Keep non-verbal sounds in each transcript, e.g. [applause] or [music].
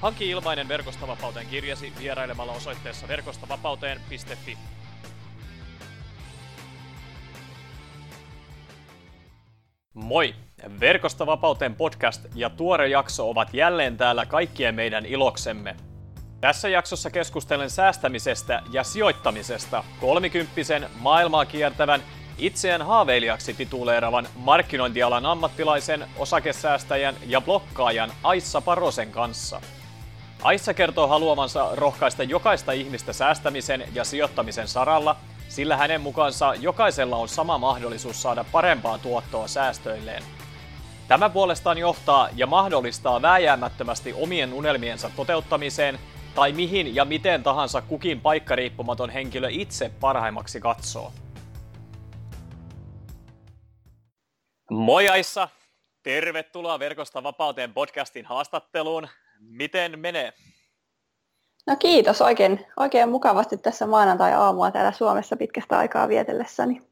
Hanki ilmainen Verkostavapauteen kirjasi vierailemalla osoitteessa verkostavapauteen.fi. Moi! Verkostavapauteen podcast ja tuore jakso ovat jälleen täällä kaikkien meidän iloksemme. Tässä jaksossa keskustelen säästämisestä ja sijoittamisesta kolmikymppisen maailmaa kiertävän itseään haaveilijaksi tituleeravan markkinointialan ammattilaisen, osakesäästäjän ja blokkaajan Aissa Parosen kanssa – Aissa kertoo haluamansa rohkaista jokaista ihmistä säästämisen ja sijoittamisen saralla, sillä hänen mukaansa jokaisella on sama mahdollisuus saada parempaa tuottoa säästöilleen. Tämä puolestaan johtaa ja mahdollistaa vääjäämättömästi omien unelmiensa toteuttamiseen tai mihin ja miten tahansa kukin paikkariippumaton henkilö itse parhaimmaksi katsoo. Moi Aissa! Tervetuloa Verkosta vapauteen podcastin haastatteluun. Miten menee? No kiitos oikein, oikein mukavasti tässä maanantai-aamua täällä Suomessa pitkästä aikaa vietellessäni.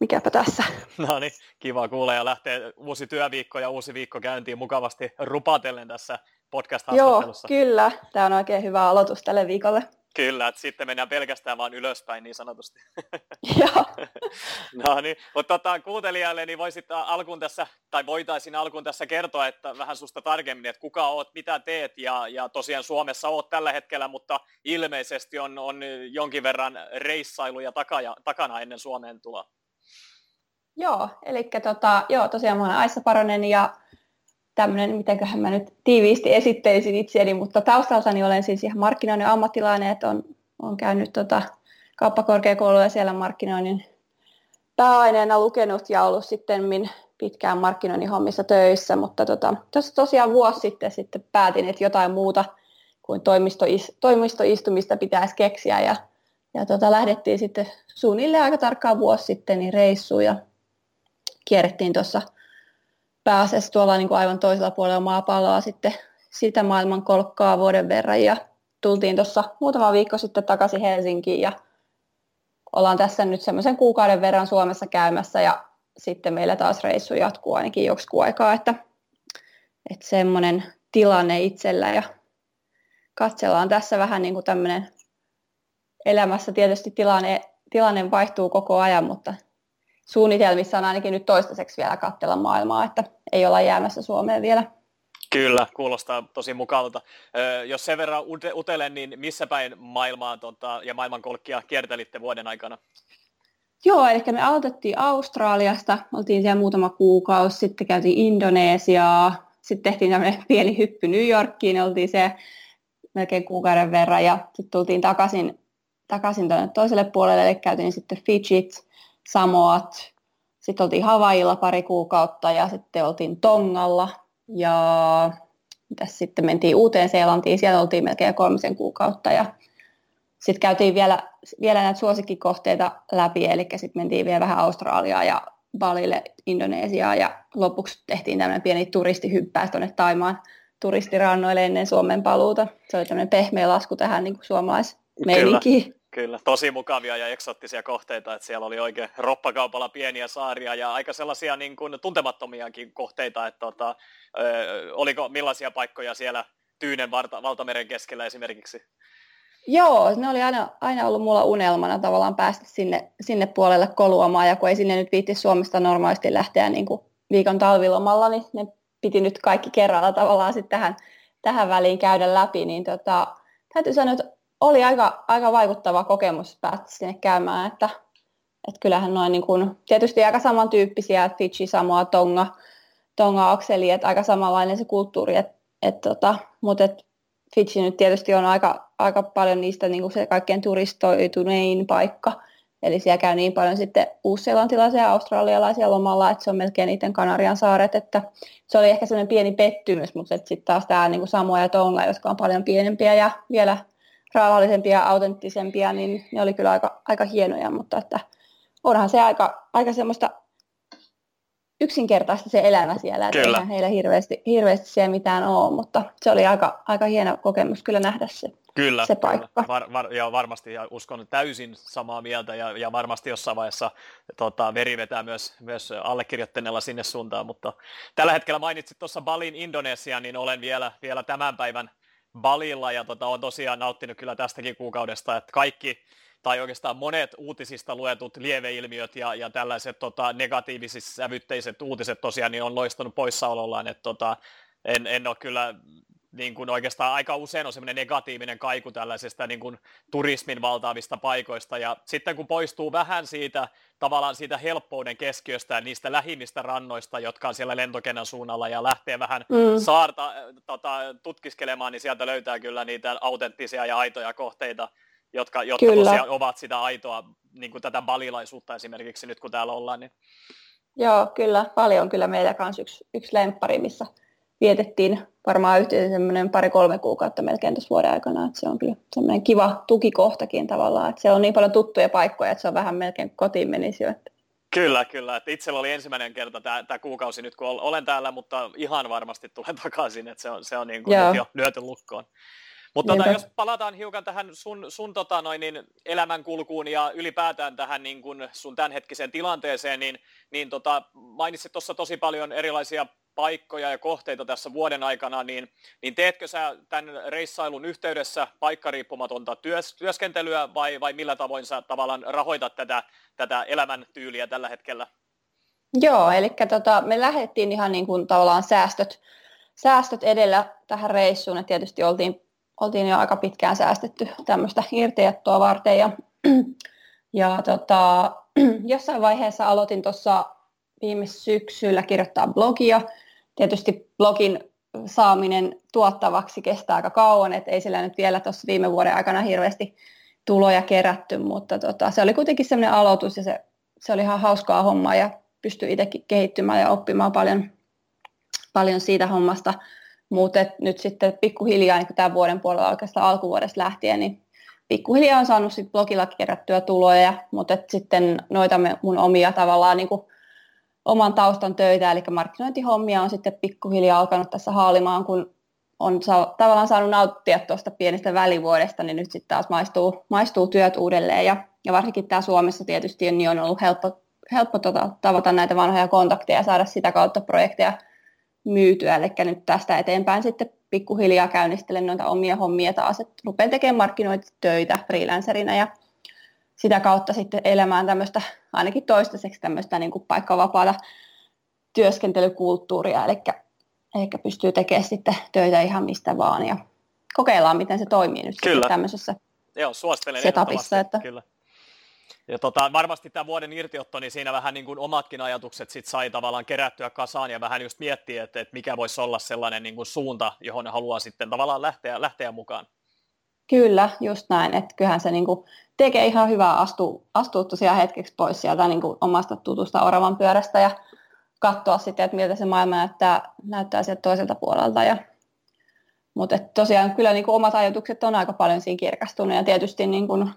Mikäpä tässä. No niin, kiva kuulla ja lähtee uusi työviikko ja uusi viikko käyntiin mukavasti rupatellen tässä podcast-haastattelussa. Joo, kyllä. Tämä on oikein hyvä aloitus tälle viikolle. Kyllä, että sitten mennään pelkästään vaan ylöspäin niin sanotusti. [laughs] Joo. [laughs] no niin, mutta tota, kuuntelijalle niin voisit alkuun tässä, tai voitaisiin alkuun tässä kertoa, että vähän susta tarkemmin, että kuka oot, mitä teet, ja, ja tosiaan Suomessa oot tällä hetkellä, mutta ilmeisesti on, on jonkin verran reissailuja taka, takana ennen Suomeen tuloa. Joo, eli tota, joo, tosiaan mä olen Aissa Paronen ja tämmöinen, mitenköhän mä nyt tiiviisti esittelisin itseäni, mutta taustaltani olen siis ihan markkinoinnin ammattilainen, että on, on käynyt tota kauppakorkeakoulua ja siellä markkinoinnin pääaineena lukenut ja ollut sitten min pitkään markkinoinnin hommissa töissä, mutta tota, tuossa tosiaan vuosi sitten, sitten päätin, että jotain muuta kuin toimistois, toimistoistumista pitäisi keksiä ja, ja tota, lähdettiin sitten suunnilleen aika tarkkaan vuosi sitten niin reissuun ja kierrettiin tuossa pääasiassa tuolla niin kuin aivan toisella puolella maapalloa sitten sitä maailman kolkkaa vuoden verran. Ja tultiin tuossa muutama viikko sitten takaisin Helsinkiin ja ollaan tässä nyt semmoisen kuukauden verran Suomessa käymässä ja sitten meillä taas reissu jatkuu ainakin joksikin aikaa, että, että semmoinen tilanne itsellä. Ja katsellaan tässä vähän niin kuin tämmöinen elämässä tietysti tilanne, tilanne vaihtuu koko ajan, mutta suunnitelmissa on ainakin nyt toistaiseksi vielä katsella maailmaa, että ei olla jäämässä Suomeen vielä. Kyllä, kuulostaa tosi mukavalta. jos sen verran utelen, niin missä päin maailmaa tota, ja maailmankolkkia kiertelitte vuoden aikana? Joo, eli me aloitettiin Australiasta, oltiin siellä muutama kuukausi, sitten käytiin Indonesiaa, sitten tehtiin tämmöinen [laughs] pieni hyppy New Yorkiin, oltiin se melkein kuukauden verran ja sitten tultiin takaisin, takaisin tuonne toiselle puolelle, eli käytiin sitten Fidjit, Samoat, sitten oltiin Havailla pari kuukautta ja sitten oltiin Tongalla ja mitäs sitten mentiin uuteen Seelantiin, siellä oltiin melkein kolmisen kuukautta ja sitten käytiin vielä, vielä näitä suosikkikohteita läpi, eli sitten mentiin vielä vähän Australiaa ja Balille, Indonesiaa ja lopuksi tehtiin tämmöinen pieni turistihyppäys tuonne Taimaan turistirannoille ennen Suomen paluuta. Se oli tämmöinen pehmeä lasku tähän niin kuin suomalaismeininkiin. Kyllä, tosi mukavia ja eksottisia kohteita, että siellä oli oikein roppakaupalla pieniä saaria ja aika sellaisia niin kuin tuntemattomiakin kohteita, että tota, ö, oliko millaisia paikkoja siellä Tyynen valta, valtameren keskellä esimerkiksi? Joo, ne oli aina, aina ollut mulla unelmana tavallaan päästä sinne, sinne puolelle koluamaan ja kun ei sinne nyt viitti Suomesta normaalisti lähteä niin kuin viikon talvilomalla, niin ne piti nyt kaikki kerralla tavallaan sitten tähän, tähän väliin käydä läpi, niin tota, täytyy sanoa, että oli aika, aika vaikuttava kokemus päästä sinne käymään, että, että kyllähän noin niin kuin, tietysti aika samantyyppisiä, Fiji, Samoa, Tonga, Tonga, Akseli, että aika samanlainen se kulttuuri, että, että tota, mutta et Fiji nyt tietysti on aika, aika paljon niistä niin kuin se kaikkein turistoitunein paikka, eli siellä käy niin paljon sitten uusseelantilaisia ja australialaisia lomalla, että se on melkein niiden Kanarian saaret, että se oli ehkä sellainen pieni pettymys, mutta sitten taas tämä niin Samoa ja Tonga, jotka on paljon pienempiä ja vielä rauhallisempia ja autenttisempia, niin ne oli kyllä aika, aika hienoja, mutta että onhan se aika, aika semmoista yksinkertaista se elämä siellä, että eihän heillä hirveästi, hirveästi siellä mitään ole, mutta se oli aika, aika hieno kokemus kyllä nähdä se, kyllä, se paikka. Kyllä. Var, var, ja varmasti ja uskon täysin samaa mieltä ja, ja varmasti jossain vaiheessa tota, veri vetää myös, myös allekirjoittaneella sinne suuntaan, mutta tällä hetkellä mainitsit tuossa Balin Indonesia, niin olen vielä, vielä tämän päivän Balilla ja tota, on tosiaan nauttinut kyllä tästäkin kuukaudesta, että kaikki tai oikeastaan monet uutisista luetut lieveilmiöt ja, ja tällaiset tota, negatiiviset sävytteiset uutiset tosiaan niin on loistanut poissaolollaan, että tota, en, en ole kyllä niin kuin oikeastaan aika usein on semmoinen negatiivinen kaiku tällaisesta niin kuin turismin valtaavista paikoista, ja sitten kun poistuu vähän siitä tavallaan siitä helppouden keskiöstä ja niistä lähimmistä rannoista, jotka on siellä lentokentän suunnalla, ja lähtee vähän mm. saarta tota, tutkiskelemaan, niin sieltä löytää kyllä niitä autenttisia ja aitoja kohteita, jotka, jotka tosiaan ovat sitä aitoa, niin kuin tätä balilaisuutta esimerkiksi nyt kun täällä ollaan. Niin... Joo, kyllä. Paljon on kyllä meillä kanssa yksi, yksi lemppari, missä vietettiin varmaan yhteensä semmoinen pari-kolme kuukautta melkein tässä vuoden aikana, että se on kyllä semmoinen kiva tukikohtakin tavallaan, että se on niin paljon tuttuja paikkoja, että se on vähän melkein kotiin menisi jo. Että... Kyllä, kyllä. Että itsellä oli ensimmäinen kerta tämä, kuukausi nyt, kun olen täällä, mutta ihan varmasti tulen [laughs] takaisin, että se on, se on niin kuin jo lyöty lukkoon. Mutta tota, jos palataan hiukan tähän sun, sun tota noin, niin elämänkulkuun ja ylipäätään tähän niin kun sun tämänhetkiseen tilanteeseen, niin, niin tota, mainitsit tuossa tosi paljon erilaisia paikkoja ja kohteita tässä vuoden aikana, niin, niin teetkö sä tämän reissailun yhteydessä paikkariippumatonta työs, työskentelyä vai, vai millä tavoin sä tavallaan rahoitat tätä, tätä elämäntyyliä tällä hetkellä? Joo, eli tota, me lähdettiin ihan niin kuin tavallaan säästöt, säästöt edellä tähän reissuun, että tietysti oltiin oltiin jo aika pitkään säästetty tämmöistä irtejättoa varten. Ja, ja tota, jossain vaiheessa aloitin tuossa viime syksyllä kirjoittaa blogia. Tietysti blogin saaminen tuottavaksi kestää aika kauan, että ei sillä nyt vielä tuossa viime vuoden aikana hirveästi tuloja kerätty, mutta tota, se oli kuitenkin semmoinen aloitus ja se, se oli ihan hauskaa hommaa ja pystyi itsekin kehittymään ja oppimaan paljon, paljon siitä hommasta. Mutta nyt sitten pikkuhiljaa niin tämän vuoden puolella oikeastaan alkuvuodesta lähtien, niin pikkuhiljaa on saanut sit blogilla kerättyä tuloja, mutta sitten noita mun omia tavallaan niin kuin oman taustan töitä, eli markkinointihommia on sitten pikkuhiljaa alkanut tässä haalimaan, kun on saa, tavallaan saanut nauttia tuosta pienestä välivuodesta, niin nyt sitten taas maistuu, maistuu työt uudelleen. Ja, ja varsinkin tämä Suomessa tietysti niin on ollut helppo, helppo tota, tavata näitä vanhoja kontakteja ja saada sitä kautta projekteja myytyä. Eli nyt tästä eteenpäin sitten pikkuhiljaa käynnistelen noita omia hommia taas, että rupean tekemään markkinointitöitä freelancerina ja sitä kautta sitten elämään tämmöistä, ainakin toistaiseksi tämmöistä niin kuin paikkavapaata työskentelykulttuuria, eli, eli pystyy tekemään sitten töitä ihan mistä vaan ja kokeillaan, miten se toimii nyt Kyllä. tämmöisessä Joo, suosittelen setupissa. Että... Kyllä. Ja tota, varmasti tämä vuoden irtiotto, niin siinä vähän niin kuin omatkin ajatukset sit sai tavallaan kerättyä kasaan ja vähän just miettiä, että, että mikä voisi olla sellainen niin kuin suunta, johon haluaa sitten tavallaan lähteä, lähteä mukaan. Kyllä, just näin. Että kyllähän se niin tekee ihan hyvää astua, astua tosiaan hetkeksi pois sieltä niin omasta tutusta oravan pyörästä ja katsoa sitten, että miltä se maailma näyttää, näyttää sieltä toiselta puolelta. Ja, mutta tosiaan kyllä niin omat ajatukset on aika paljon siinä kirkastunut ja tietysti niin kuin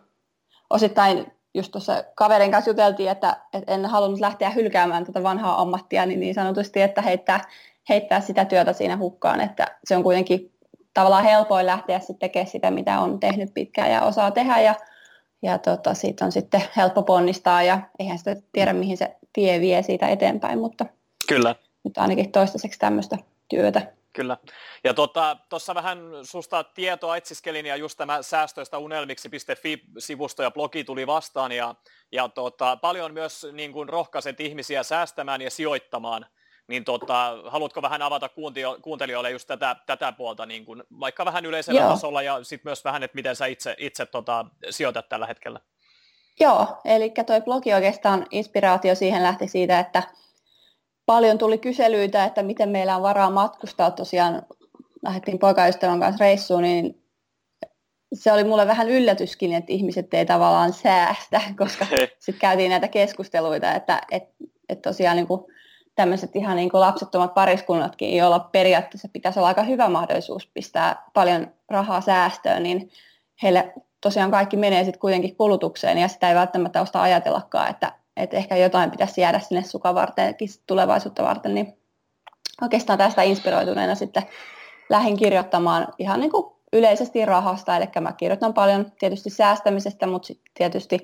osittain just tuossa kaverin kanssa juteltiin, että, että en halunnut lähteä hylkäämään tätä vanhaa ammattia, niin, niin sanotusti, että heittää, heittää sitä työtä siinä hukkaan, että se on kuitenkin tavallaan helpoin lähteä sitten tekemään sitä, mitä on tehnyt pitkään ja osaa tehdä ja, ja tota, siitä on sitten helppo ponnistaa ja eihän sitä tiedä, mihin se tie vie siitä eteenpäin, mutta Kyllä. nyt ainakin toistaiseksi tämmöistä työtä. Kyllä. Ja tuossa tota, vähän susta tietoa etsiskelin ja just tämä säästöistä unelmiksi.fi-sivusto ja blogi tuli vastaan ja, ja tota, paljon myös niin kuin rohkaiset ihmisiä säästämään ja sijoittamaan. Niin tota, haluatko vähän avata kuuntelijoille just tätä, tätä puolta, niin kuin, vaikka vähän yleisellä Joo. tasolla ja sitten myös vähän, että miten sä itse, itse tota, sijoitat tällä hetkellä? Joo, eli tuo blogi oikeastaan inspiraatio siihen lähti siitä, että paljon tuli kyselyitä, että miten meillä on varaa matkustaa. Tosiaan lähdettiin poikaystävän kanssa reissuun, niin se oli mulle vähän yllätyskin, että ihmiset ei tavallaan säästä, [laughs] koska [laughs] sitten käytiin näitä keskusteluita, että et, et tosiaan niin kuin tämmöiset ihan niin kuin lapsettomat pariskunnatkin, joilla periaatteessa pitäisi olla aika hyvä mahdollisuus pistää paljon rahaa säästöön, niin heille tosiaan kaikki menee sitten kuitenkin kulutukseen. Ja sitä ei välttämättä osta ajatellakaan, että, että ehkä jotain pitäisi jäädä sinne sukavarteenkin tulevaisuutta varten, niin oikeastaan tästä inspiroituneena sitten lähdin kirjoittamaan ihan niin kuin yleisesti rahasta, eli mä kirjoitan paljon tietysti säästämisestä, mutta sitten tietysti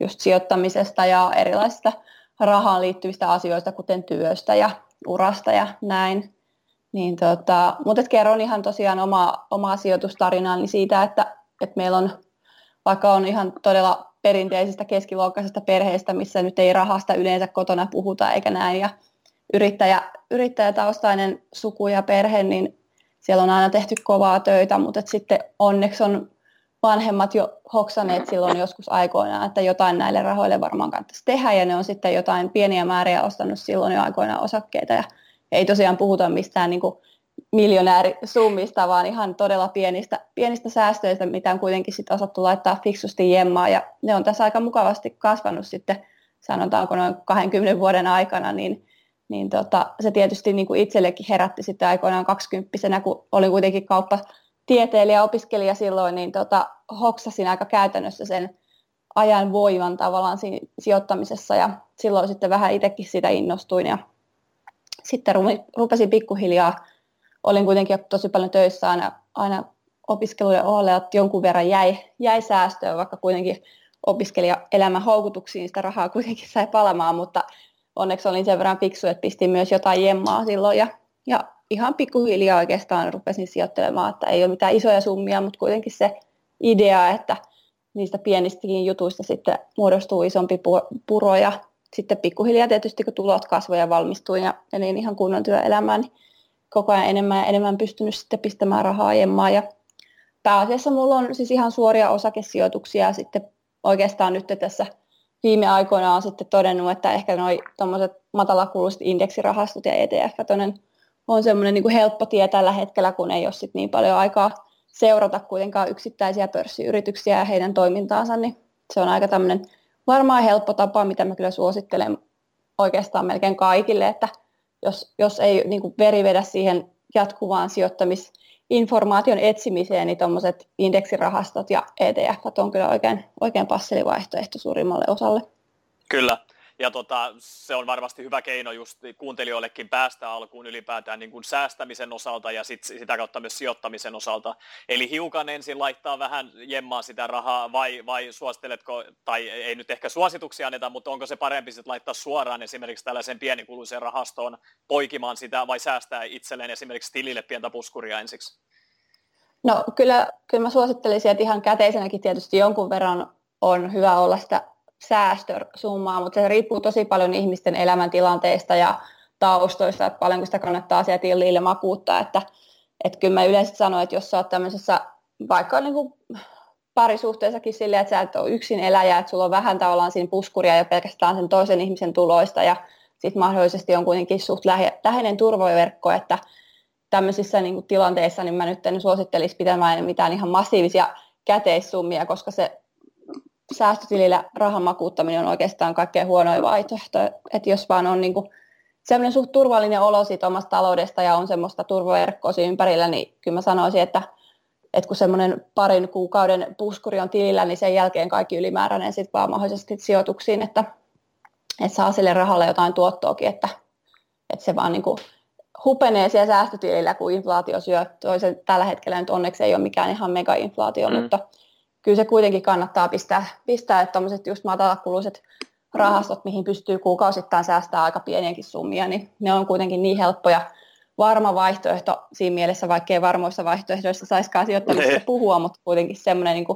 just sijoittamisesta ja erilaisista rahaan liittyvistä asioista, kuten työstä ja urasta ja näin. Niin tota, mutta kerron ihan tosiaan oma, omaa sijoitustarinaa siitä, että, että meillä on, vaikka on ihan todella perinteisistä keskiluokkaisesta perheestä, missä nyt ei rahasta yleensä kotona puhuta eikä näin, ja yrittäjä, yrittäjätaustainen suku ja perhe, niin siellä on aina tehty kovaa töitä, mutta sitten onneksi on vanhemmat jo hoksaneet silloin joskus aikoinaan, että jotain näille rahoille varmaan kannattaisi tehdä, ja ne on sitten jotain pieniä määriä ostanut silloin jo aikoinaan osakkeita, ja ei tosiaan puhuta mistään niin miljonäärisummista, vaan ihan todella pienistä, pienistä säästöistä, mitä on kuitenkin sitten osattu laittaa fiksusti jemmaa, ja ne on tässä aika mukavasti kasvanut sitten, sanotaanko noin 20 vuoden aikana, niin niin tota, se tietysti niin kuin itsellekin herätti sitten aikoinaan kaksikymppisenä, kun olin kuitenkin kauppatieteilijä opiskelija silloin, niin tota, hoksasin aika käytännössä sen ajan voiman tavallaan siinä sijoittamisessa ja silloin sitten vähän itsekin sitä innostuin ja sitten rupesin pikkuhiljaa, olin kuitenkin tosi paljon töissä aina, aina opiskelujen ohelle, että jonkun verran jäi, jäi säästöä, vaikka kuitenkin opiskelijaelämän houkutuksiin sitä rahaa kuitenkin sai palamaan, mutta onneksi olin sen verran fiksu, että pistin myös jotain jemmaa silloin ja, ja ihan pikkuhiljaa oikeastaan rupesin sijoittelemaan, että ei ole mitään isoja summia, mutta kuitenkin se idea, että niistä pienistäkin jutuista sitten muodostuu isompi puro ja sitten pikkuhiljaa tietysti kun tulot kasvoja ja valmistuin ja elin ihan kunnon työelämään, niin koko ajan enemmän ja enemmän pystynyt sitten pistämään rahaa jemmaa ja pääasiassa mulla on siis ihan suoria osakesijoituksia sitten oikeastaan nyt tässä viime aikoina on sitten todennut, että ehkä noin tuommoiset matalakuluiset indeksirahastot ja ETF on, on semmoinen niin helppo tie tällä hetkellä, kun ei ole sit niin paljon aikaa seurata kuitenkaan yksittäisiä pörssiyrityksiä ja heidän toimintaansa, niin se on aika tämmöinen varmaan helppo tapa, mitä mä kyllä suosittelen oikeastaan melkein kaikille, että jos, jos ei niin kuin veri vedä siihen jatkuvaan sijoittamisinformaation etsimiseen, niin tuommoiset indeksirahastot ja ETF on kyllä oikein, oikein passelivaihtoehto suurimmalle osalle. Kyllä. Ja tota, se on varmasti hyvä keino just kuuntelijoillekin päästä alkuun ylipäätään niin kuin säästämisen osalta ja sit, sitä kautta myös sijoittamisen osalta. Eli hiukan ensin laittaa vähän jemmaa sitä rahaa vai, vai suositteletko, tai ei nyt ehkä suosituksia anneta, mutta onko se parempi sitten laittaa suoraan esimerkiksi tällaisen pienikuluisen rahastoon poikimaan sitä vai säästää itselleen esimerkiksi tilille pientä puskuria ensiksi? No kyllä, kyllä mä suosittelisin, että ihan käteisenäkin tietysti jonkun verran on hyvä olla sitä säästösummaa, mutta se riippuu tosi paljon ihmisten elämäntilanteista ja taustoista, että paljonko sitä kannattaa asiat tilille makuuttaa, että, että kyllä mä yleensä sanon, että jos sä oot tämmöisessä vaikka niin kuin parisuhteessakin silleen, että sä et ole yksin eläjä, että sulla on vähän tavallaan siinä puskuria ja pelkästään sen toisen ihmisen tuloista ja sitten mahdollisesti on kuitenkin suht lähe, läheinen turvaverkko, että tämmöisissä niin kuin tilanteissa niin mä nyt en suosittelisi pitämään mitään ihan massiivisia käteissummia, koska se säästötilillä rahan makuuttaminen on oikeastaan kaikkein huonoin vaihtoehto. Että jos vaan on niin sellainen suht turvallinen olo siitä omasta taloudesta ja on semmoista turvaverkkoa ympärillä, niin kyllä mä sanoisin, että, että kun semmoinen parin kuukauden puskuri on tilillä, niin sen jälkeen kaikki ylimääräinen sitten vaan mahdollisesti sijoituksiin, että, että saa sille rahalle jotain tuottoakin, että, että se vaan niin kuin hupenee siellä säästötilillä, kun inflaatio syö toisen tällä hetkellä nyt onneksi ei ole mikään ihan mega-inflaatio, mm. mutta kyllä se kuitenkin kannattaa pistää, pistää että tuommoiset just matalakuluiset rahastot, mihin pystyy kuukausittain säästää aika pieniäkin summia, niin ne on kuitenkin niin helppoja varma vaihtoehto siinä mielessä, vaikkei varmoissa vaihtoehdoissa saisikaan sijoittamista puhua, mutta kuitenkin semmoinen niin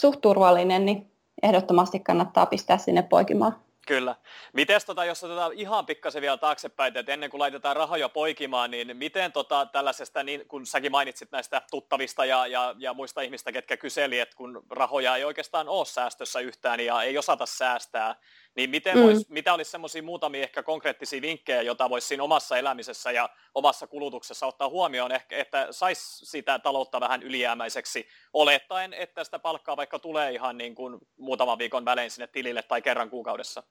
suht turvallinen, niin ehdottomasti kannattaa pistää sinne poikimaan. Kyllä. Mites tota, jos otetaan ihan pikkasen vielä taaksepäin, että ennen kuin laitetaan rahoja poikimaan, niin miten tota, tällaisesta, niin kun säkin mainitsit näistä tuttavista ja, ja, ja muista ihmistä, ketkä kyseli, että kun rahoja ei oikeastaan ole säästössä yhtään ja ei osata säästää, niin miten mm. vois, mitä olisi semmoisia muutamia ehkä konkreettisia vinkkejä, joita voisi siinä omassa elämisessä ja omassa kulutuksessa ottaa huomioon, ehkä, että saisi sitä taloutta vähän ylijäämäiseksi, olettaen, että sitä palkkaa vaikka tulee ihan niin kuin muutaman viikon välein sinne tilille tai kerran kuukaudessa?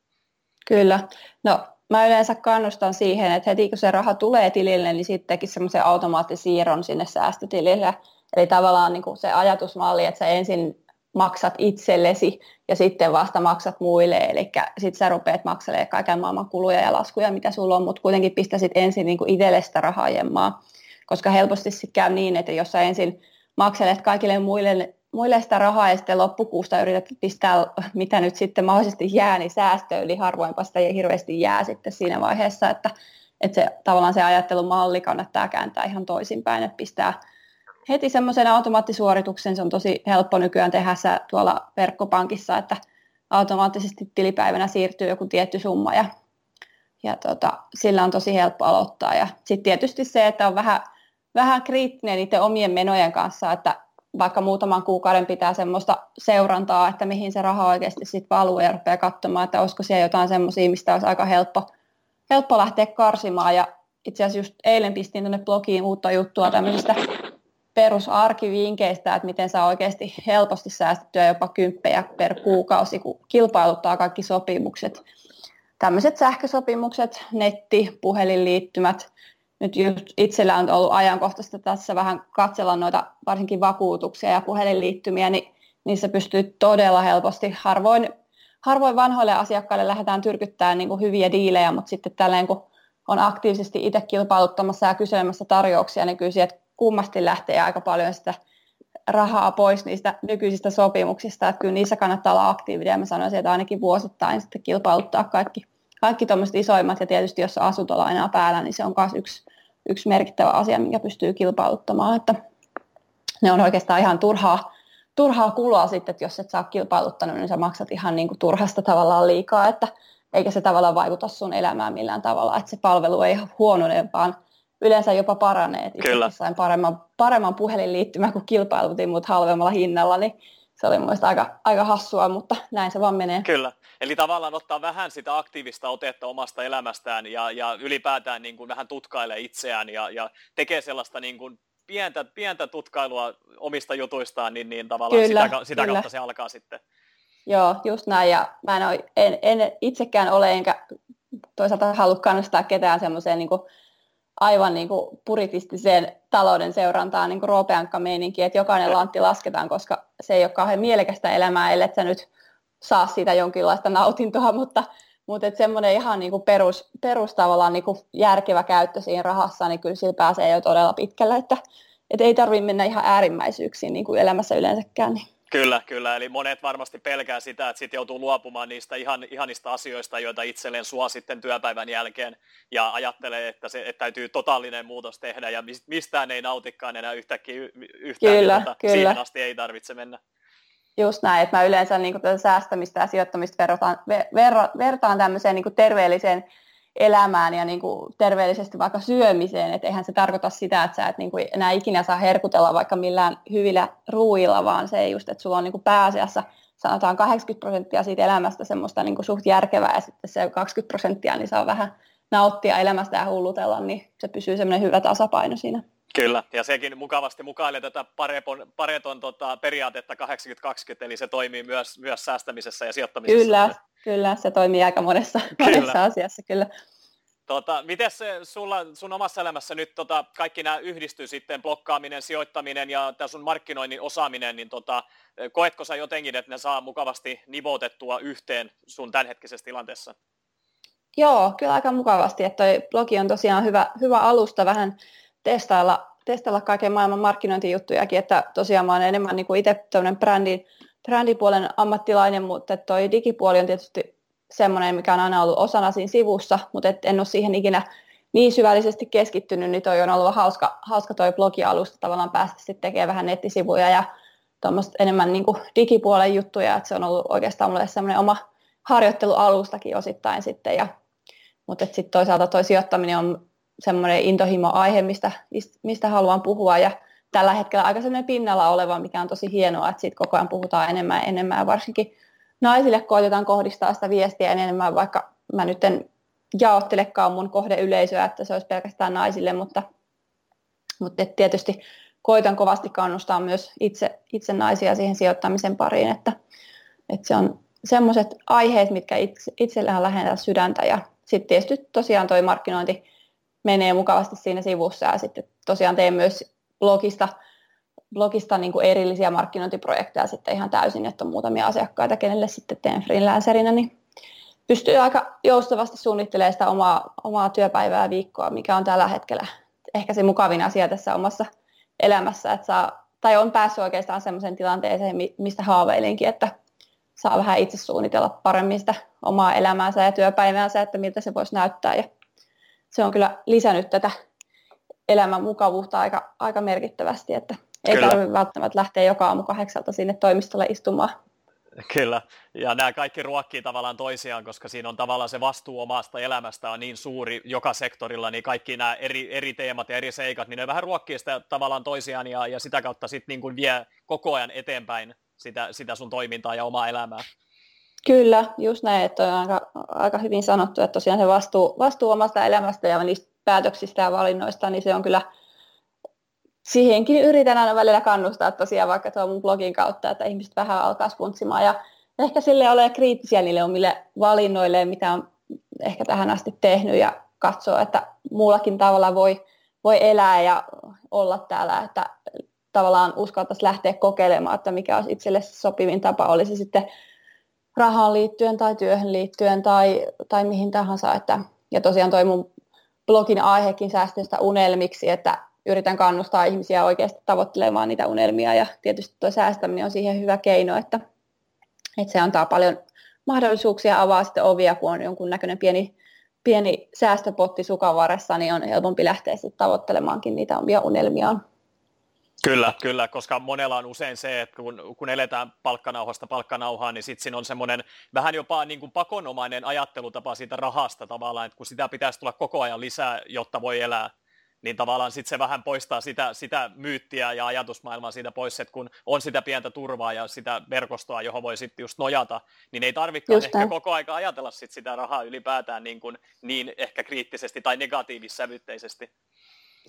Kyllä. No mä yleensä kannustan siihen, että heti kun se raha tulee tilille, niin sitten tekisi semmoisen automaattisiirron sinne säästötilille. Eli tavallaan niin kuin se ajatusmalli, että sä ensin maksat itsellesi ja sitten vasta maksat muille, eli sitten sä rupeat makselemaan kaiken maailman kuluja ja laskuja, mitä sulla on, mutta kuitenkin pistäisit ensin niin itselle sitä rahaa jemmaa, koska helposti sitten käy niin, että jos sä ensin makselet kaikille muille, muille sitä rahaa ja sitten loppukuusta yrität pistää, mitä nyt sitten mahdollisesti jää, niin säästöön, eli harvoinpa sitä hirveästi jää sitten siinä vaiheessa, että, että se, tavallaan se ajattelumalli kannattaa kääntää ihan toisinpäin, että pistää heti semmoisen automaattisuorituksen, se on tosi helppo nykyään tehdä tuolla verkkopankissa, että automaattisesti tilipäivänä siirtyy joku tietty summa ja, ja tota, sillä on tosi helppo aloittaa. Ja sitten tietysti se, että on vähän, vähän kriittinen niiden omien menojen kanssa, että vaikka muutaman kuukauden pitää semmoista seurantaa, että mihin se raha oikeasti sitten valuu ja rupeaa katsomaan, että olisiko siellä jotain semmoisia, mistä olisi aika helppo, helppo lähteä karsimaan. Ja itse asiassa just eilen pistin tuonne blogiin uutta juttua tämmöisistä perusarkivinkkeistä, että miten saa oikeasti helposti säästettyä jopa kymppejä per kuukausi, kun kilpailuttaa kaikki sopimukset. Tämmöiset sähkösopimukset, netti, puhelinliittymät. Nyt just itsellä on ollut ajankohtaista tässä vähän katsella noita varsinkin vakuutuksia ja puhelinliittymiä, niin niissä pystyy todella helposti. Harvoin, harvoin vanhoille asiakkaille lähdetään tyrkyttämään niin kuin hyviä diilejä, mutta sitten tälleen kun on aktiivisesti itse kilpailuttamassa ja kyselemässä tarjouksia, niin kyllä sieltä kummasti lähtee aika paljon sitä rahaa pois niistä nykyisistä sopimuksista, että kyllä niissä kannattaa olla aktiivinen mä sanoisin, että ainakin vuosittain sitten kilpailuttaa kaikki, kaikki tuommoiset isoimmat. Ja tietysti jos asuntolainaa päällä, niin se on myös yksi, yksi merkittävä asia, mikä pystyy kilpailuttamaan, että ne on oikeastaan ihan turhaa, turhaa kulua sitten, että jos et saa kilpailuttanut, niin sä maksat ihan niin kuin turhasta tavallaan liikaa, että eikä se tavallaan vaikuta sun elämään millään tavalla, että se palvelu ei huonone, vaan yleensä jopa paranee. Kyllä. sain paremman, paremman puhelinliittymän kuin kilpailutin, mutta halvemmalla hinnalla, niin se oli mielestäni aika, aika hassua, mutta näin se vaan menee. Kyllä. Eli tavallaan ottaa vähän sitä aktiivista otetta omasta elämästään ja, ja ylipäätään niin kuin vähän tutkailee itseään ja, ja tekee sellaista niin kuin pientä, pientä tutkailua omista jutuistaan, niin, niin tavallaan kyllä, sitä, sitä kyllä. kautta se alkaa sitten. Joo, just näin. Ja mä en, ole, en, en itsekään ole, enkä toisaalta halua kannustaa ketään semmoiseen niin aivan niin kuin puritistiseen talouden seurantaan niin roopeankka meininki, että jokainen lantti lasketaan, koska se ei ole kauhean mielekästä elämää, ellei sä nyt saa siitä jonkinlaista nautintoa, [laughs] mutta, mutta että semmoinen ihan niin kuin perus, perus tavallaan niin kuin järkevä käyttö siinä rahassa, niin kyllä sillä pääsee jo todella pitkälle, että, että ei tarvitse mennä ihan äärimmäisyyksiin niin kuin elämässä yleensäkään. Niin. Kyllä, kyllä. Eli monet varmasti pelkää sitä, että sitten joutuu luopumaan niistä ihan, ihanista asioista, joita itselleen suo sitten työpäivän jälkeen ja ajattelee, että, se, että täytyy totaalinen muutos tehdä ja mistään ei nautikaan enää yhtäkkiä yhtään, kyllä, niin, kyllä. siihen asti ei tarvitse mennä. Just näin, että mä yleensä niin kuin säästämistä ja sijoittamista verrataan, ver, vertaan tämmöiseen niin kuin terveelliseen elämään ja niin kuin terveellisesti vaikka syömiseen, että eihän se tarkoita sitä, että sä et niin kuin enää ikinä saa herkutella vaikka millään hyvillä ruuilla, vaan se just, että sulla on niin kuin pääasiassa sanotaan 80 prosenttia siitä elämästä semmoista niin kuin suht järkevää ja sitten se 20 prosenttia, niin saa vähän nauttia elämästä ja hullutella, niin se pysyy semmoinen hyvä tasapaino siinä. Kyllä, ja sekin mukavasti mukailee tätä Pareton, Pareton tota, periaatetta 80-20, eli se toimii myös, myös säästämisessä ja sijoittamisessa. Kyllä, kyllä, se toimii aika monessa, kyllä. monessa asiassa, kyllä. Tota, miten se sulla, sun omassa elämässä nyt tota, kaikki nämä yhdistyy sitten, blokkaaminen, sijoittaminen ja tämä sun markkinoinnin osaaminen, niin tota, koetko sä jotenkin, että ne saa mukavasti nivoutettua yhteen sun tämänhetkisessä tilanteessa? Joo, kyllä aika mukavasti, että toi blogi on tosiaan hyvä, hyvä alusta vähän testailla, testailla kaiken maailman markkinointijuttujakin, että tosiaan mä olen enemmän niin kuin itse brändin, brändipuolen ammattilainen, mutta toi digipuoli on tietysti semmoinen, mikä on aina ollut osana siinä sivussa, mutta et en ole siihen ikinä niin syvällisesti keskittynyt, niin toi on ollut hauska, hauska toi blogialusta tavallaan päästä sitten tekemään vähän nettisivuja ja enemmän niin kuin digipuolen juttuja, että se on ollut oikeastaan mulle semmoinen oma harjoittelualustakin osittain sitten, ja, mutta sitten toisaalta toi sijoittaminen on semmoinen intohimo-aihe, mistä, mistä haluan puhua ja tällä hetkellä aika semmoinen pinnalla oleva, mikä on tosi hienoa, että siitä koko ajan puhutaan enemmän ja enemmän. Ja varsinkin naisille koitetaan kohdistaa sitä viestiä enemmän, vaikka mä nyt en jaottelekaan mun kohdeyleisöä, että se olisi pelkästään naisille, mutta, mutta tietysti koitan kovasti kannustaa myös itse, itse naisia siihen sijoittamisen pariin, että, että se on semmoiset aiheet, mitkä itse, itsellään lähentää sydäntä. Ja sitten tietysti tosiaan toi markkinointi menee mukavasti siinä sivussa ja sitten tosiaan teen myös blogista blogista niin kuin erillisiä markkinointiprojekteja sitten ihan täysin, että on muutamia asiakkaita, kenelle sitten teen freelancerina, niin pystyy aika joustavasti suunnittelemaan sitä omaa, omaa työpäivää viikkoa, mikä on tällä hetkellä ehkä se mukavin asia tässä omassa elämässä, että saa, tai on päässyt oikeastaan sellaiseen tilanteeseen, mistä haaveilinkin, että saa vähän itse suunnitella paremmin sitä omaa elämäänsä ja työpäiväänsä, että miltä se voisi näyttää. Ja se on kyllä lisännyt tätä elämän mukavuutta aika, aika merkittävästi, että ei tarvitse välttämättä lähteä joka aamu kahdeksalta sinne toimistolle istumaan. Kyllä, ja nämä kaikki ruokkii tavallaan toisiaan, koska siinä on tavallaan se vastuu omasta elämästä on niin suuri joka sektorilla, niin kaikki nämä eri, eri teemat ja eri seikat, niin ne vähän ruokkii sitä tavallaan toisiaan ja, ja sitä kautta sitten niin kuin vie koko ajan eteenpäin sitä, sitä sun toimintaa ja omaa elämää. Kyllä, just näin, että on aika, aika hyvin sanottu, että tosiaan se vastuu, vastuu omasta elämästä ja niistä päätöksistä ja valinnoista, niin se on kyllä, siihenkin yritän aina välillä kannustaa tosiaan vaikka tuo mun blogin kautta, että ihmiset vähän alkaa spuntsimaan ja ehkä sille ole kriittisiä niille omille valinnoille, mitä on ehkä tähän asti tehnyt ja katsoa, että muullakin tavalla voi, voi elää ja olla täällä, että tavallaan uskaltaisi lähteä kokeilemaan, että mikä olisi itselle sopivin tapa, olisi sitten rahaan liittyen tai työhön liittyen tai, tai mihin tahansa. Että, ja tosiaan toi mun blogin aihekin säästöstä unelmiksi, että yritän kannustaa ihmisiä oikeasti tavoittelemaan niitä unelmia ja tietysti tuo säästäminen on siihen hyvä keino, että, että se antaa paljon mahdollisuuksia, avaa sitten ovia, kun on jonkun näköinen pieni, pieni säästöpotti sukavaressa, niin on helpompi lähteä sitten tavoittelemaankin niitä omia unelmiaan. Kyllä, kyllä, koska monella on usein se, että kun, kun eletään palkkanauhasta palkkanauhaan, niin sitten siinä on semmoinen vähän jopa niin kuin pakonomainen ajattelutapa siitä rahasta tavallaan, että kun sitä pitäisi tulla koko ajan lisää, jotta voi elää, niin tavallaan sitten se vähän poistaa sitä, sitä myyttiä ja ajatusmaailmaa siitä pois, että kun on sitä pientä turvaa ja sitä verkostoa, johon voi sitten just nojata, niin ei tarvitsekaan ehkä koko aika ajatella sit sitä rahaa ylipäätään niin, kuin, niin ehkä kriittisesti tai negatiivissävytteisesti.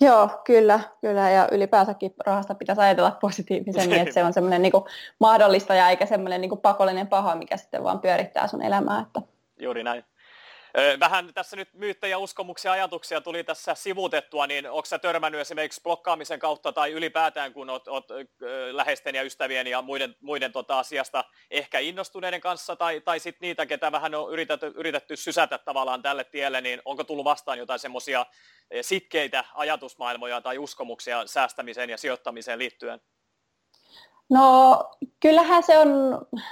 Joo, kyllä, kyllä. Ja ylipäänsäkin rahasta pitäisi ajatella positiivisemmin, että se on semmoinen niin mahdollista ja eikä semmoinen niin pakollinen paha, mikä sitten vaan pyörittää sun elämää. Että... Juuri näin. Vähän tässä nyt myyttejä, uskomuksia, ajatuksia tuli tässä sivutettua, niin onko sä törmännyt esimerkiksi blokkaamisen kautta tai ylipäätään, kun oot, oot läheisten ja ystävien ja muiden, muiden tota asiasta ehkä innostuneiden kanssa, tai, tai sitten niitä, ketä vähän on yritetty, yritetty sysätä tavallaan tälle tielle, niin onko tullut vastaan jotain semmoisia sitkeitä ajatusmaailmoja tai uskomuksia säästämiseen ja sijoittamiseen liittyen? No kyllähän se on,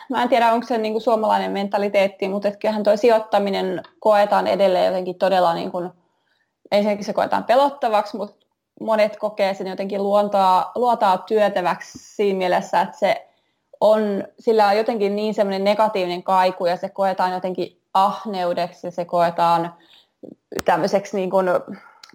mä en tiedä onko se niin kuin suomalainen mentaliteetti, mutta et kyllähän tuo sijoittaminen koetaan edelleen jotenkin todella, niin kuin, ensinnäkin se koetaan pelottavaksi, mutta monet kokee sen jotenkin luontaa, luotaa työtäväksi siinä mielessä, että se on, sillä on jotenkin niin semmoinen negatiivinen kaiku ja se koetaan jotenkin ahneudeksi ja se koetaan tämmöiseksi niin kuin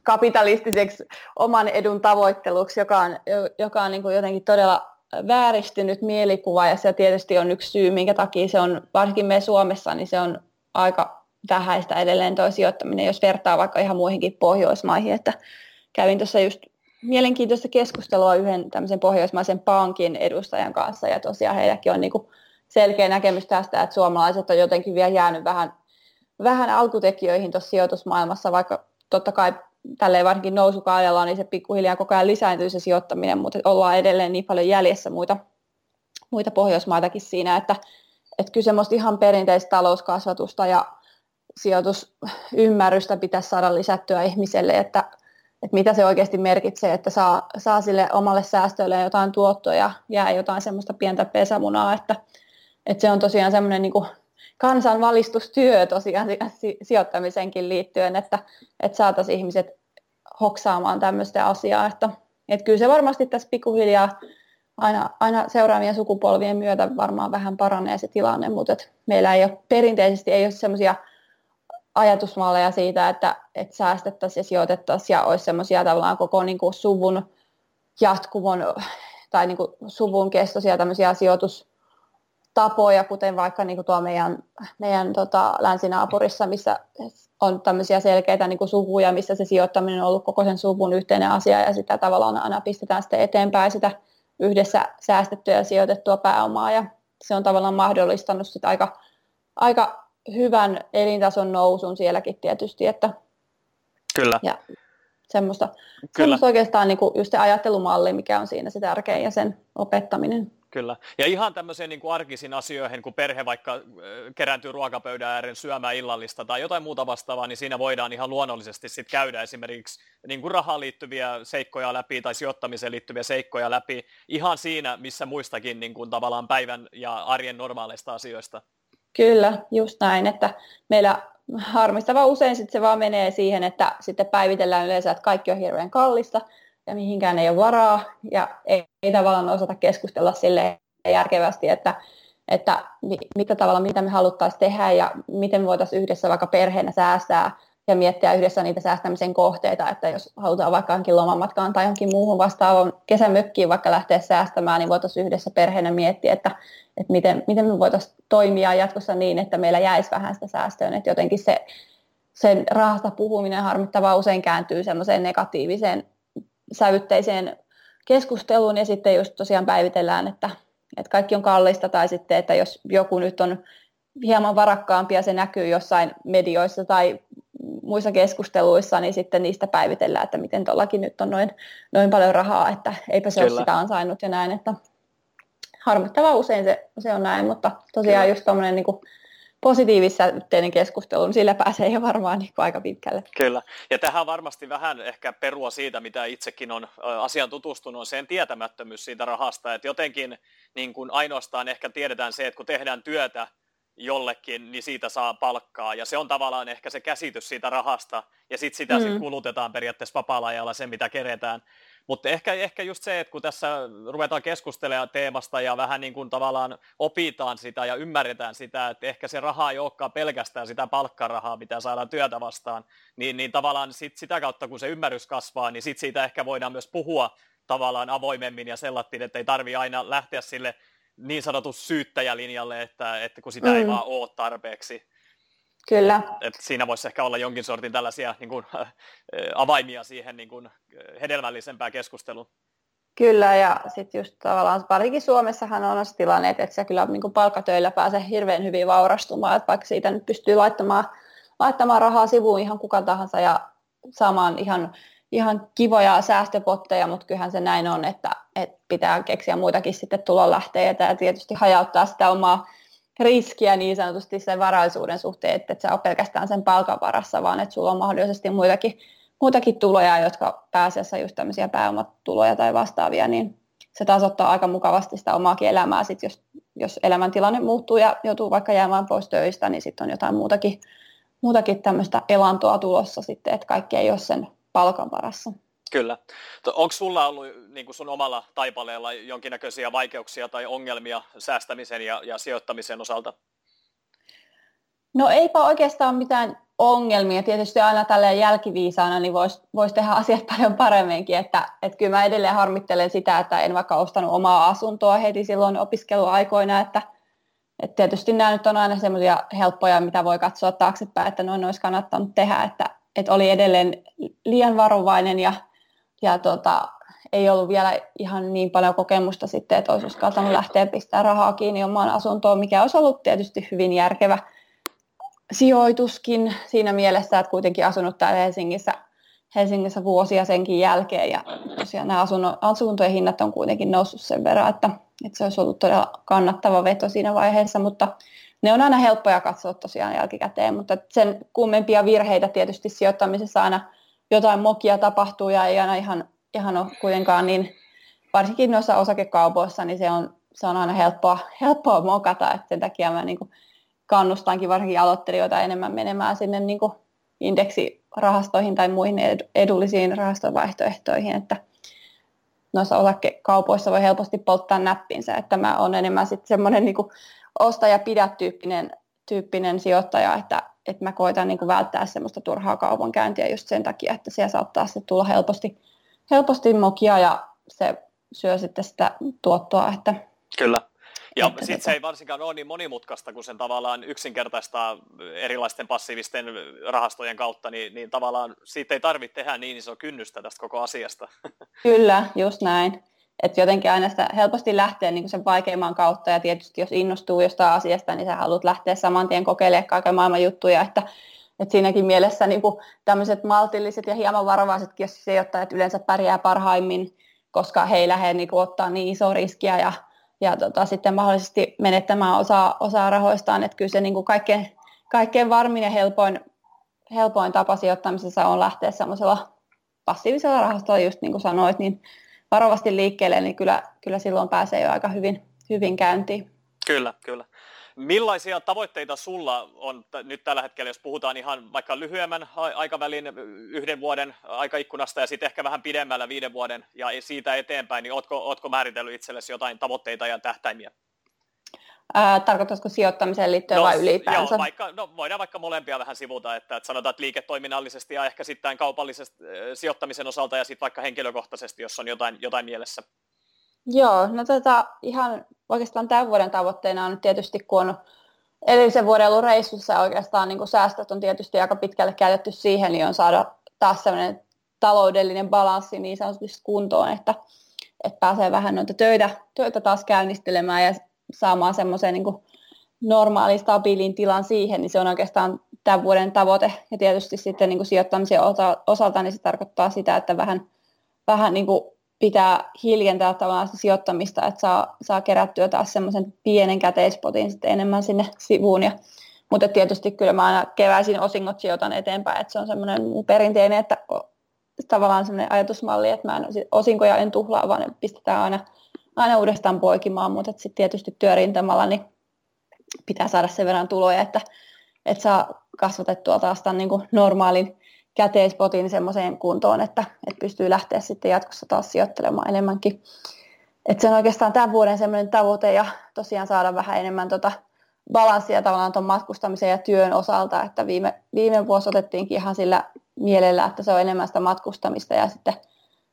kapitalistiseksi oman edun tavoitteluksi, joka on, joka on niin kuin jotenkin todella vääristynyt mielikuva ja se tietysti on yksi syy, minkä takia se on, varsinkin me Suomessa, niin se on aika vähäistä edelleen tuo sijoittaminen, jos vertaa vaikka ihan muihinkin Pohjoismaihin, että kävin tuossa just mielenkiintoista keskustelua yhden tämmöisen pohjoismaisen pankin edustajan kanssa ja tosiaan heilläkin on niinku selkeä näkemys tästä, että suomalaiset on jotenkin vielä jäänyt vähän, vähän alkutekijöihin tuossa sijoitusmaailmassa, vaikka totta kai tälleen varsinkin nousukaudella, niin se pikkuhiljaa koko ajan lisääntyy se sijoittaminen, mutta ollaan edelleen niin paljon jäljessä muita, muita Pohjoismaitakin siinä, että, että kyllä semmoista ihan perinteistä talouskasvatusta ja sijoitusymmärrystä pitäisi saada lisättyä ihmiselle, että, että mitä se oikeasti merkitsee, että saa, saa sille omalle säästölle jotain tuottoja ja jää jotain semmoista pientä pesämunaa, että, että se on tosiaan semmoinen niin kansanvalistustyö tosiaan sijoittamisenkin liittyen, että, että saataisiin ihmiset hoksaamaan tämmöistä asiaa, että, että kyllä se varmasti tässä pikkuhiljaa aina, aina seuraavien sukupolvien myötä varmaan vähän paranee se tilanne, mutta että meillä ei ole perinteisesti ei ole semmoisia ajatusmalleja siitä, että, että säästettäisiin ja sijoitettaisiin ja olisi semmoisia tavallaan koko niin kuin suvun jatkumon tai niin kuin suvun kestoisia tämmöisiä sijoitus tapoja, kuten vaikka niin kuin tuo meidän, meidän tota, länsinaapurissa, missä on tämmöisiä selkeitä niin kuin suvuja, missä se sijoittaminen on ollut koko sen suvun yhteinen asia ja sitä tavallaan aina pistetään sitten eteenpäin sitä yhdessä säästettyä ja sijoitettua pääomaa ja se on tavallaan mahdollistanut sitä aika, aika hyvän elintason nousun sielläkin tietysti. Että, Kyllä. Ja semmoista, semmoista oikeastaan niin kuin just se ajattelumalli, mikä on siinä se tärkein ja sen opettaminen. Kyllä. Ja ihan tämmöisiin niin arkisiin asioihin, kun perhe vaikka kerääntyy ruokapöydän ääreen syömään illallista tai jotain muuta vastaavaa, niin siinä voidaan ihan luonnollisesti sitten käydä esimerkiksi niin kuin rahaan liittyviä seikkoja läpi tai sijoittamiseen liittyviä seikkoja läpi ihan siinä, missä muistakin niin kuin tavallaan päivän ja arjen normaaleista asioista. Kyllä, just näin, että meillä harmistava usein sit se vaan menee siihen, että sitten päivitellään yleensä, että kaikki on hirveän kallista, ja mihinkään ei ole varaa ja ei, ei tavallaan osata keskustella sille järkevästi, että, että mitä tavalla, mitä me haluttaisiin tehdä ja miten me voitaisiin yhdessä vaikka perheenä säästää ja miettiä yhdessä niitä säästämisen kohteita, että jos halutaan vaikka johonkin lomamatkaan tai johonkin muuhun vastaavaan kesämökkiin vaikka lähteä säästämään, niin voitaisiin yhdessä perheenä miettiä, että, että miten, miten me voitaisiin toimia jatkossa niin, että meillä jäisi vähän sitä säästöön, että jotenkin se, sen rahasta puhuminen harmittavaa usein kääntyy semmoiseen negatiiviseen sävytteiseen keskusteluun ja sitten just tosiaan päivitellään, että, että kaikki on kallista tai sitten, että jos joku nyt on hieman varakkaampi ja se näkyy jossain medioissa tai muissa keskusteluissa, niin sitten niistä päivitellään, että miten tuollakin nyt on noin, noin paljon rahaa, että eipä se Kyllä. ole sitä ansainnut ja näin, että harmittavaa usein se, se on näin, mutta tosiaan Kyllä. just tuommoinen niin positiivissävytteinen keskustelu, niin sillä pääsee jo varmaan niin aika pitkälle. Kyllä, ja tähän varmasti vähän ehkä perua siitä, mitä itsekin on asian tutustunut, on sen tietämättömyys siitä rahasta, että jotenkin niin kuin ainoastaan ehkä tiedetään se, että kun tehdään työtä jollekin, niin siitä saa palkkaa, ja se on tavallaan ehkä se käsitys siitä rahasta, ja sitten sitä mm. sit kulutetaan periaatteessa vapaalla ajalla sen, mitä keretään. Mutta ehkä, ehkä just se, että kun tässä ruvetaan keskustelemaan teemasta ja vähän niin kuin tavallaan opitaan sitä ja ymmärretään sitä, että ehkä se raha ei olekaan pelkästään sitä palkkarahaa, mitä saadaan työtä vastaan, niin, niin tavallaan sit sitä kautta, kun se ymmärrys kasvaa, niin sit siitä ehkä voidaan myös puhua tavallaan avoimemmin ja sellattiin, että ei tarvi aina lähteä sille niin sanotun syyttäjälinjalle, että, että kun sitä mm. ei vaan ole tarpeeksi. Kyllä. Et siinä voisi ehkä olla jonkin sortin tällaisia niin kuin, äh, avaimia siihen niin kuin, hedelmällisempään keskusteluun. Kyllä, ja sitten just tavallaan varsinkin Suomessahan on se tilanne, että se kyllä niin palkkatöillä pääsee hirveän hyvin vaurastumaan, että vaikka siitä nyt pystyy laittamaan, laittamaan rahaa sivuun ihan kuka tahansa ja saamaan ihan, ihan kivoja säästöpotteja, mutta kyllähän se näin on, että, että pitää keksiä muitakin sitten tulonlähteitä ja tietysti hajauttaa sitä omaa riskiä niin sanotusti sen varaisuuden suhteen, että et sä ole pelkästään sen palkan varassa, vaan että sulla on mahdollisesti muitakin, muitakin tuloja, jotka pääasiassa just tämmöisiä pääomatuloja tai vastaavia, niin se tasoittaa aika mukavasti sitä omaakin elämää, sit jos, jos elämäntilanne muuttuu ja joutuu vaikka jäämään pois töistä, niin sitten on jotain muutakin, muutakin tämmöistä elantoa tulossa sitten, että kaikki ei ole sen palkan varassa. Kyllä. Onko sulla ollut niin sun omalla taipaleella jonkinnäköisiä vaikeuksia tai ongelmia säästämisen ja, ja sijoittamisen osalta? No eipä oikeastaan mitään ongelmia. Tietysti aina tällä jälkiviisaana niin voisi vois tehdä [laughs] asiat paljon paremminkin. Että, että kyllä mä edelleen harmittelen sitä, että en vaikka ostanut omaa asuntoa heti silloin opiskeluaikoina. Että, että tietysti nämä nyt on aina semmoisia helppoja, mitä voi katsoa taaksepäin, että noin olisi kannattanut tehdä. Että, että oli edelleen liian varovainen ja ja tota, ei ollut vielä ihan niin paljon kokemusta sitten, että olisi uskaltanut lähteä pistää rahaa kiinni omaan asuntoon, mikä olisi ollut tietysti hyvin järkevä sijoituskin siinä mielessä, että kuitenkin asunut täällä Helsingissä, Helsingissä vuosia senkin jälkeen. Ja tosiaan nämä asunto, asuntojen hinnat on kuitenkin noussut sen verran, että, että se olisi ollut todella kannattava veto siinä vaiheessa, mutta ne on aina helppoja katsoa tosiaan jälkikäteen, mutta sen kummempia virheitä tietysti sijoittamisessa aina jotain mokia tapahtuu ja ei aina ihan, ihan ole kuitenkaan niin, varsinkin noissa osakekaupoissa, niin se on, se on aina helppoa, [laughs] helppoa mokata, että sen takia mä niin kuin kannustankin varsinkin aloittelijoita enemmän menemään sinne niin kuin indeksirahastoihin tai muihin edullisiin rahastovaihtoehtoihin, että noissa osakekaupoissa voi helposti polttaa näppinsä, että mä oon enemmän sitten semmoinen niin ostaja pidä tyyppinen, tyyppinen sijoittaja, että että mä koitan niin kuin välttää semmoista turhaa kaupankäyntiä just sen takia, että siellä saattaa sitten tulla helposti, helposti mokia ja se syö sitten sitä tuottoa. Että, Kyllä. Ja sitten se ei varsinkaan ole niin monimutkaista, kun sen tavallaan yksinkertaistaa erilaisten passiivisten rahastojen kautta, niin, niin tavallaan siitä ei tarvitse tehdä niin iso kynnystä tästä koko asiasta. [laughs] Kyllä, just näin. Että jotenkin aina sitä helposti lähtee niin sen vaikeimman kautta ja tietysti jos innostuu jostain asiasta, niin sä haluat lähteä saman tien kokeilemaan kaiken maailman juttuja, että, et siinäkin mielessä niin tämmöiset maltilliset ja hieman varovaisetkin sijoittajat yleensä pärjää parhaimmin, koska he ei lähde niin ottaa niin isoa riskiä ja, ja tota, sitten mahdollisesti menettämään osaa, osaa rahoistaan. Että kyllä se niin kuin kaikkein, kaikkein varmin ja helpoin, helpoin tapa sijoittamisessa on lähteä semmoisella passiivisella rahastolla, just niin kuin sanoit, niin varovasti liikkeelle, niin kyllä, kyllä silloin pääsee jo aika hyvin, hyvin käyntiin. Kyllä, kyllä. Millaisia tavoitteita sulla on nyt tällä hetkellä, jos puhutaan ihan vaikka lyhyemmän aikavälin yhden vuoden aikaikkunasta ja sitten ehkä vähän pidemmällä viiden vuoden ja siitä eteenpäin, niin ootko, ootko määritellyt itsellesi jotain tavoitteita ja tähtäimiä? Ää, tarkoitatko sijoittamiseen liittyen no, vai ylipäänsä? Joo, vaikka, no, voidaan vaikka molempia vähän sivuta, että, että sanotaan, että liiketoiminnallisesti ja ehkä sitten kaupallisesti sijoittamisen osalta ja sitten vaikka henkilökohtaisesti, jos on jotain, jotain mielessä. Joo, no tota, ihan oikeastaan tämän vuoden tavoitteena on tietysti, kun on edellisen vuoden ollut reissussa ja oikeastaan niin säästöt on tietysti aika pitkälle käytetty siihen, niin on saada taas sellainen taloudellinen balanssi niin sanotusti kuntoon, että, että pääsee vähän noita töitä, töitä taas käynnistelemään ja saamaan semmoisen niin normaali, stabiilin tilan siihen, niin se on oikeastaan tämän vuoden tavoite. Ja tietysti sitten niin kuin sijoittamisen osalta, niin se tarkoittaa sitä, että vähän, vähän niin kuin pitää hiljentää tavallaan sitä sijoittamista, että saa, saa kerättyä taas semmoisen pienen käteispotin sitten enemmän sinne sivuun. Ja, mutta tietysti kyllä mä aina keväisin osingot sijoitan eteenpäin, että se on semmoinen perinteinen, että tavallaan semmoinen ajatusmalli, että mä en osinkoja en tuhlaa, vaan ne pistetään aina, aina uudestaan poikimaan, mutta sitten tietysti työrintamalla niin pitää saada sen verran tuloja, että, että saa kasvatettua taas tämän niin kuin normaalin käteispotin semmoiseen kuntoon, että, että pystyy lähteä sitten jatkossa taas sijoittelemaan enemmänkin. Että se on oikeastaan tämän vuoden semmoinen tavoite ja tosiaan saada vähän enemmän tota balanssia tavallaan tuon matkustamisen ja työn osalta, että viime, viime vuosi otettiinkin ihan sillä mielellä, että se on enemmän sitä matkustamista ja sitten,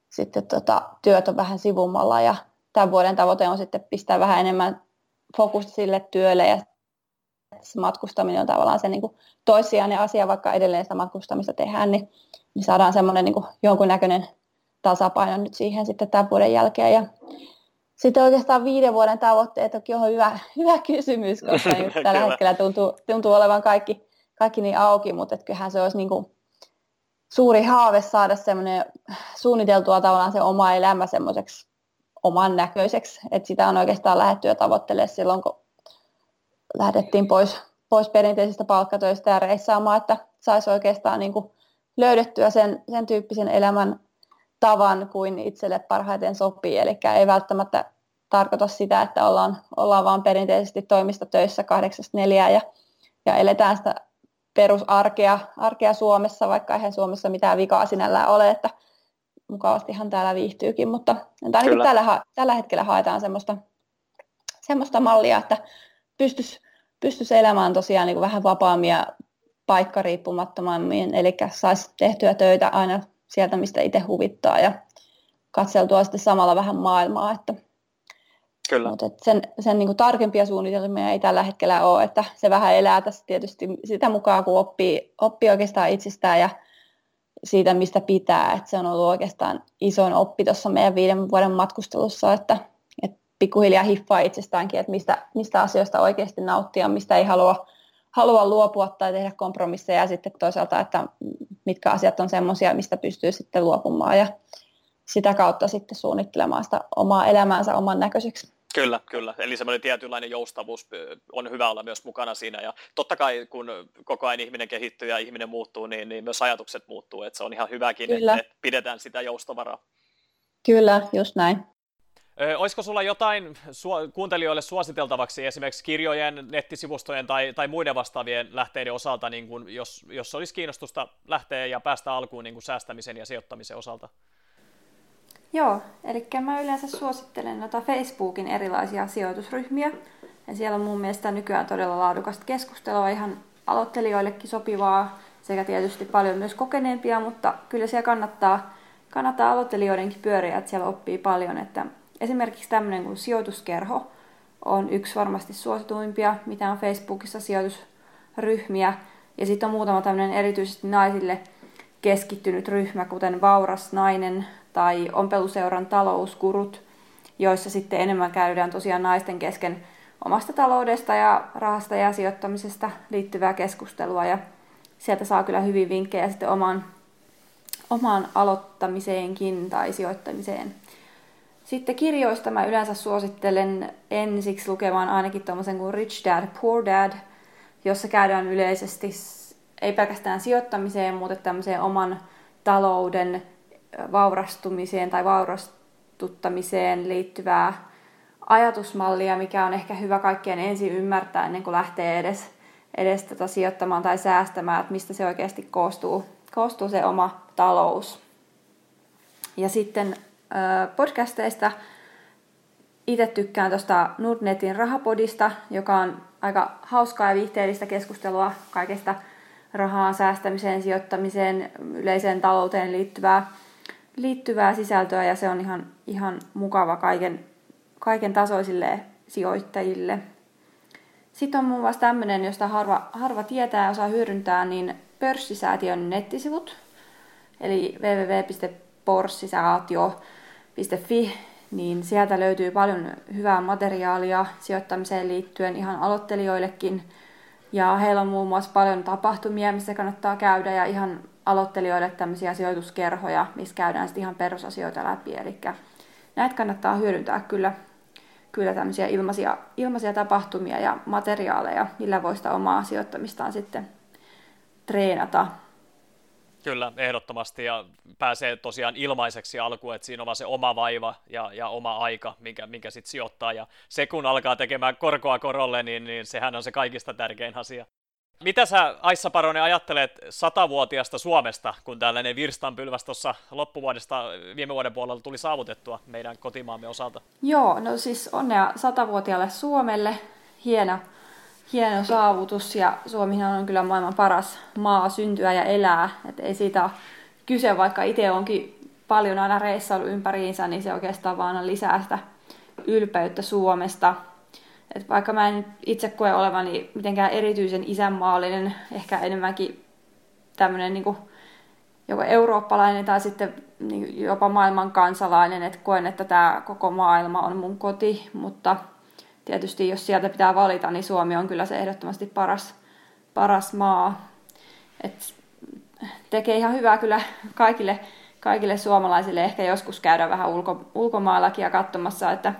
sitten tota, työt on vähän sivummalla ja tämän vuoden tavoite on sitten pistää vähän enemmän fokusta sille työlle ja se matkustaminen on tavallaan se niin kuin toissijainen asia, vaikka edelleen sitä matkustamista tehdään, niin, niin saadaan semmoinen niin kuin jonkunnäköinen tasapaino nyt siihen sitten tämän vuoden jälkeen. Ja sitten oikeastaan viiden vuoden tavoitteet on hyvä, hyvä kysymys, koska [laughs] nyt tällä hetkellä tuntuu, tuntuu olevan kaikki, kaikki niin auki, mutta et kyllähän se olisi niin kuin suuri haave saada semmoinen suunniteltua tavallaan se oma elämä semmoiseksi oman näköiseksi, että sitä on oikeastaan lähdetty tavoittelemaan silloin, kun lähdettiin pois, pois perinteisistä palkkatöistä ja reissaamaan, että saisi oikeastaan niin kuin löydettyä sen, sen tyyppisen elämän tavan kuin itselle parhaiten sopii. Eli ei välttämättä tarkoita sitä, että ollaan, ollaan vaan perinteisesti toimista töissä kahdeksasta neljää ja, ja eletään sitä perusarkea arkea Suomessa, vaikka eihän Suomessa mitään vikaa sinällään ole, että mukavastihan täällä viihtyykin, mutta niin tällä, tällä hetkellä haetaan semmoista, semmoista mallia, että pystyisi pystyis elämään tosiaan niin kuin vähän vapaammin ja paikkariippumattomammin, eli saisi tehtyä töitä aina sieltä, mistä itse huvittaa ja katseltua sitten samalla vähän maailmaa. Että, Kyllä. Mutta sen, sen niin kuin tarkempia suunnitelmia ei tällä hetkellä ole, että se vähän elää tässä tietysti sitä mukaan, kun oppii, oppii oikeastaan itsestään ja siitä, mistä pitää. Että se on ollut oikeastaan isoin oppi tuossa meidän viiden vuoden matkustelussa, että pikkuhiljaa hiffaa itsestäänkin, että mistä, mistä asioista oikeasti nauttia, mistä ei halua, halua luopua tai tehdä kompromisseja ja sitten toisaalta, että mitkä asiat on semmoisia, mistä pystyy sitten luopumaan ja sitä kautta sitten suunnittelemaan sitä omaa elämäänsä oman näköiseksi. Kyllä, kyllä. Eli semmoinen tietynlainen joustavuus on hyvä olla myös mukana siinä. Ja totta kai, kun koko ajan ihminen kehittyy ja ihminen muuttuu, niin, niin myös ajatukset muuttuu. Että se on ihan hyväkin, kyllä. että pidetään sitä joustavaraa. Kyllä, just näin. Ö, olisiko sulla jotain su- kuuntelijoille suositeltavaksi esimerkiksi kirjojen, nettisivustojen tai, tai muiden vastaavien lähteiden osalta, niin kun, jos, jos olisi kiinnostusta lähteä ja päästä alkuun niin kun säästämisen ja sijoittamisen osalta? Joo, eli mä yleensä suosittelen noita Facebookin erilaisia sijoitusryhmiä. Ja siellä on mun mielestä nykyään todella laadukasta keskustelua, ihan aloittelijoillekin sopivaa, sekä tietysti paljon myös kokeneempia, mutta kyllä siellä kannattaa, kannattaa aloittelijoidenkin pyöriä, että siellä oppii paljon, että Esimerkiksi tämmöinen kuin sijoituskerho on yksi varmasti suosituimpia, mitä on Facebookissa sijoitusryhmiä. Ja sitten on muutama tämmöinen erityisesti naisille keskittynyt ryhmä, kuten Vauras nainen tai Ompeluseuran talouskurut, joissa sitten enemmän käydään tosiaan naisten kesken omasta taloudesta ja rahasta ja sijoittamisesta liittyvää keskustelua. Ja sieltä saa kyllä hyvin vinkkejä sitten oman, omaan aloittamiseenkin tai sijoittamiseen. Sitten kirjoista mä yleensä suosittelen ensiksi lukemaan ainakin tuommoisen kuin Rich Dad, Poor Dad, jossa käydään yleisesti ei pelkästään sijoittamiseen, mutta tämmöiseen oman talouden vaurastumiseen tai vaurastuttamiseen liittyvää ajatusmallia, mikä on ehkä hyvä kaikkien ensin ymmärtää ennen kuin lähtee edes, edes tota sijoittamaan tai säästämään, että mistä se oikeasti koostuu, koostuu se oma talous. Ja sitten podcasteista itse tykkään tuosta Nordnetin rahapodista, joka on aika hauskaa ja viihteellistä keskustelua kaikesta rahaa säästämiseen, sijoittamiseen, yleiseen talouteen liittyvää, liittyvää sisältöä ja se on ihan, ihan mukava kaiken, kaiken tasoisille sijoittajille. Sitten on muun muassa tämmöinen, josta harva, harva tietää ja osaa hyödyntää, niin pörssisäätiön nettisivut, eli www.porssisäätio.fi, niin sieltä löytyy paljon hyvää materiaalia sijoittamiseen liittyen ihan aloittelijoillekin – ja heillä on muun muassa paljon tapahtumia, missä kannattaa käydä ja ihan aloittelijoille tämmöisiä sijoituskerhoja, missä käydään sitten ihan perusasioita läpi. Eli näitä kannattaa hyödyntää kyllä, kyllä tämmöisiä ilmaisia, ilmaisia tapahtumia ja materiaaleja, millä voi sitä omaa sijoittamistaan sitten treenata. Kyllä, ehdottomasti ja pääsee tosiaan ilmaiseksi alkuun, että siinä on vaan se oma vaiva ja, ja oma aika, minkä, minkä sitten sijoittaa ja se kun alkaa tekemään korkoa korolle, niin, niin sehän on se kaikista tärkein asia. Mitä sä, Aissa Paronen, ajattelet satavuotiasta Suomesta, kun tällainen virstanpylväs tuossa loppuvuodesta viime vuoden puolella tuli saavutettua meidän kotimaamme osalta? Joo, no siis onnea satavuotiaalle Suomelle. Hieno, hieno saavutus ja Suomihan on kyllä maailman paras maa syntyä ja elää. Et ei siitä ole kyse, vaikka itse onkin paljon aina reissailu ympäriinsä, niin se oikeastaan vaan lisää sitä ylpeyttä Suomesta. Et vaikka mä en itse koe olevani mitenkään erityisen isänmaallinen, ehkä enemmänkin tämmöinen niin joko eurooppalainen tai sitten niin jopa maailman kansalainen, että koen, että tämä koko maailma on mun koti, mutta tietysti jos sieltä pitää valita, niin Suomi on kyllä se ehdottomasti paras, paras maa. Et tekee ihan hyvää kyllä kaikille, kaikille suomalaisille ehkä joskus käydä vähän ulko, ulkomaallakin ja katsomassa, että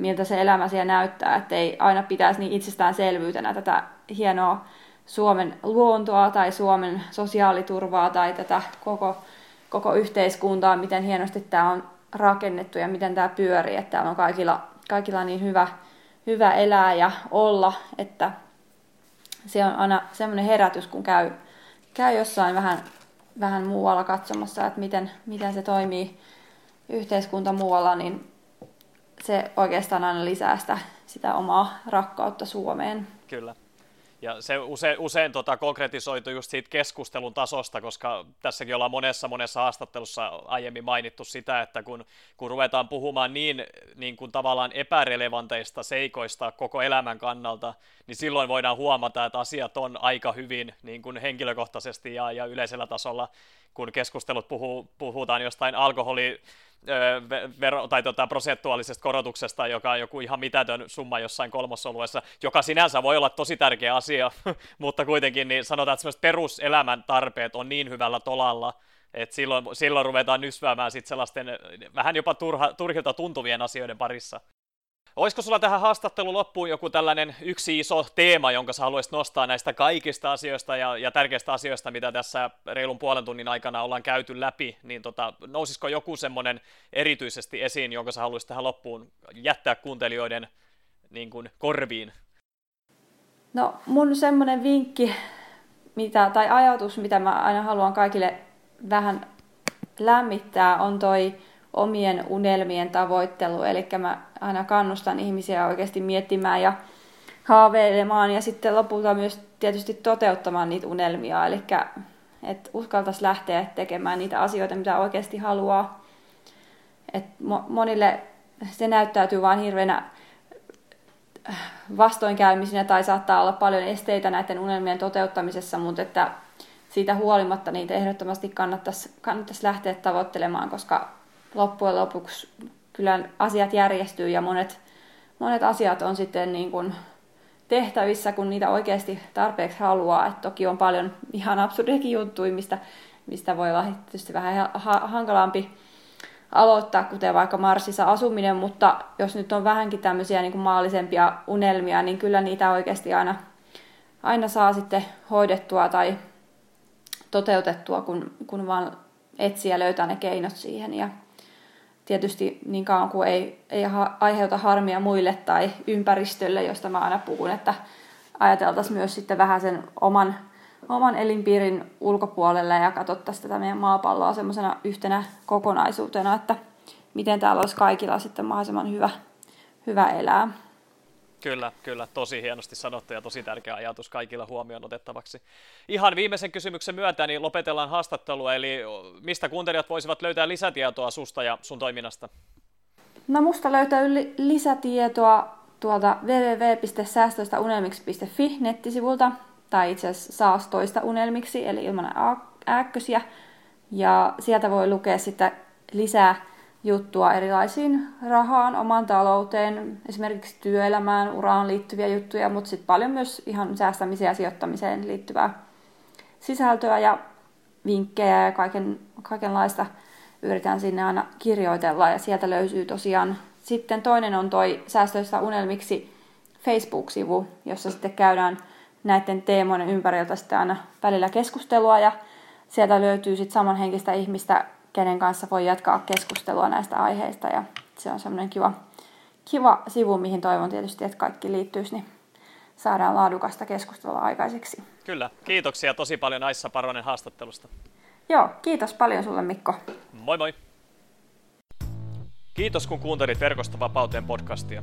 miltä se elämä siellä näyttää, että ei aina pitäisi niin itsestäänselvyytenä tätä hienoa Suomen luontoa tai Suomen sosiaaliturvaa tai tätä koko, koko yhteiskuntaa, miten hienosti tämä on rakennettu ja miten tämä pyörii, että täällä on kaikilla, kaikilla niin hyvä, hyvä elää ja olla, että se on aina semmoinen herätys, kun käy, käy jossain vähän, vähän muualla katsomassa, että miten, miten se toimii yhteiskunta muualla, niin se oikeastaan aina lisää sitä, sitä omaa rakkautta Suomeen. Kyllä. Ja se usein, usein tota, konkretisoitu just siitä keskustelun tasosta, koska tässäkin ollaan monessa monessa haastattelussa aiemmin mainittu sitä, että kun, kun ruvetaan puhumaan niin, niin kuin tavallaan epärelevanteista seikoista koko elämän kannalta, niin silloin voidaan huomata, että asiat on aika hyvin niin kuin henkilökohtaisesti ja, ja yleisellä tasolla, kun keskustelut puhuu, puhutaan jostain alkoholi vero, tai tota, prosentuaalisesta korotuksesta, joka on joku ihan mitätön summa jossain kolmosoluessa, joka sinänsä voi olla tosi tärkeä asia, [laughs] mutta kuitenkin niin sanotaan, että peruselämän tarpeet on niin hyvällä tolalla, että silloin, silloin ruvetaan nysväämään sit sellaisten vähän jopa turha, turhilta tuntuvien asioiden parissa. Olisiko sulla tähän haastattelun loppuun joku tällainen yksi iso teema, jonka sä haluaisit nostaa näistä kaikista asioista ja, ja tärkeistä asioista, mitä tässä reilun puolen tunnin aikana ollaan käyty läpi, niin tota, nousisiko joku semmoinen erityisesti esiin, jonka sä haluaisit tähän loppuun jättää kuuntelijoiden niin kuin, korviin? No mun semmoinen vinkki mitä, tai ajatus, mitä mä aina haluan kaikille vähän lämmittää, on toi omien unelmien tavoittelu. Eli mä aina kannustan ihmisiä oikeasti miettimään ja haaveilemaan ja sitten lopulta myös tietysti toteuttamaan niitä unelmia. Eli että uskaltaisi lähteä tekemään niitä asioita, mitä oikeasti haluaa. Et monille se näyttäytyy vain hirveänä vastoinkäymisinä tai saattaa olla paljon esteitä näiden unelmien toteuttamisessa, mutta että siitä huolimatta niitä ehdottomasti kannattaisi, kannattaisi lähteä tavoittelemaan, koska loppujen lopuksi kyllä asiat järjestyy ja monet, monet asiat on sitten niin kuin tehtävissä, kun niitä oikeasti tarpeeksi haluaa. Et toki on paljon ihan absurdiakin juttuja, mistä, mistä voi olla tietysti vähän ha- hankalampi aloittaa, kuten vaikka Marsissa asuminen, mutta jos nyt on vähänkin tämmöisiä niin kuin maallisempia unelmia, niin kyllä niitä oikeasti aina, aina saa sitten hoidettua tai toteutettua, kun, kun vaan etsiä löytää ne keinot siihen. Ja tietysti niin kauan kuin ei, ei aiheuta harmia muille tai ympäristölle, josta mä aina puhun, että ajateltaisiin myös sitten vähän sen oman, oman elinpiirin ulkopuolelle ja katsottaisiin tätä meidän maapalloa semmoisena yhtenä kokonaisuutena, että miten täällä olisi kaikilla sitten mahdollisimman hyvä, hyvä elää. Kyllä, kyllä. Tosi hienosti sanottu ja tosi tärkeä ajatus kaikilla huomioon otettavaksi. Ihan viimeisen kysymyksen myötä niin lopetellaan haastattelu, eli mistä kuuntelijat voisivat löytää lisätietoa susta ja sun toiminnasta? No musta löytää lisätietoa tuolta www.säästöistäunelmiksi.fi nettisivulta, tai itse asiassa saastoista unelmiksi, eli ilman ääkkösiä. Ja sieltä voi lukea sitten lisää juttua erilaisiin rahaan, omaan talouteen, esimerkiksi työelämään, uraan liittyviä juttuja, mutta sitten paljon myös ihan säästämiseen ja sijoittamiseen liittyvää sisältöä ja vinkkejä ja kaiken, kaikenlaista yritän sinne aina kirjoitella ja sieltä löytyy tosiaan. Sitten toinen on toi Säästöistä unelmiksi Facebook-sivu, jossa sitten käydään näiden teemojen ympäriltä sitten aina välillä keskustelua ja sieltä löytyy sitten samanhenkistä ihmistä kenen kanssa voi jatkaa keskustelua näistä aiheista ja se on semmoinen kiva, kiva sivu, mihin toivon tietysti, että kaikki liittyisi, niin saadaan laadukasta keskustelua aikaiseksi. Kyllä, kiitoksia tosi paljon Aissa Paronen haastattelusta. Joo, kiitos paljon sulle Mikko. Moi moi. Kiitos kun kuuntelit Verkostovapauteen podcastia.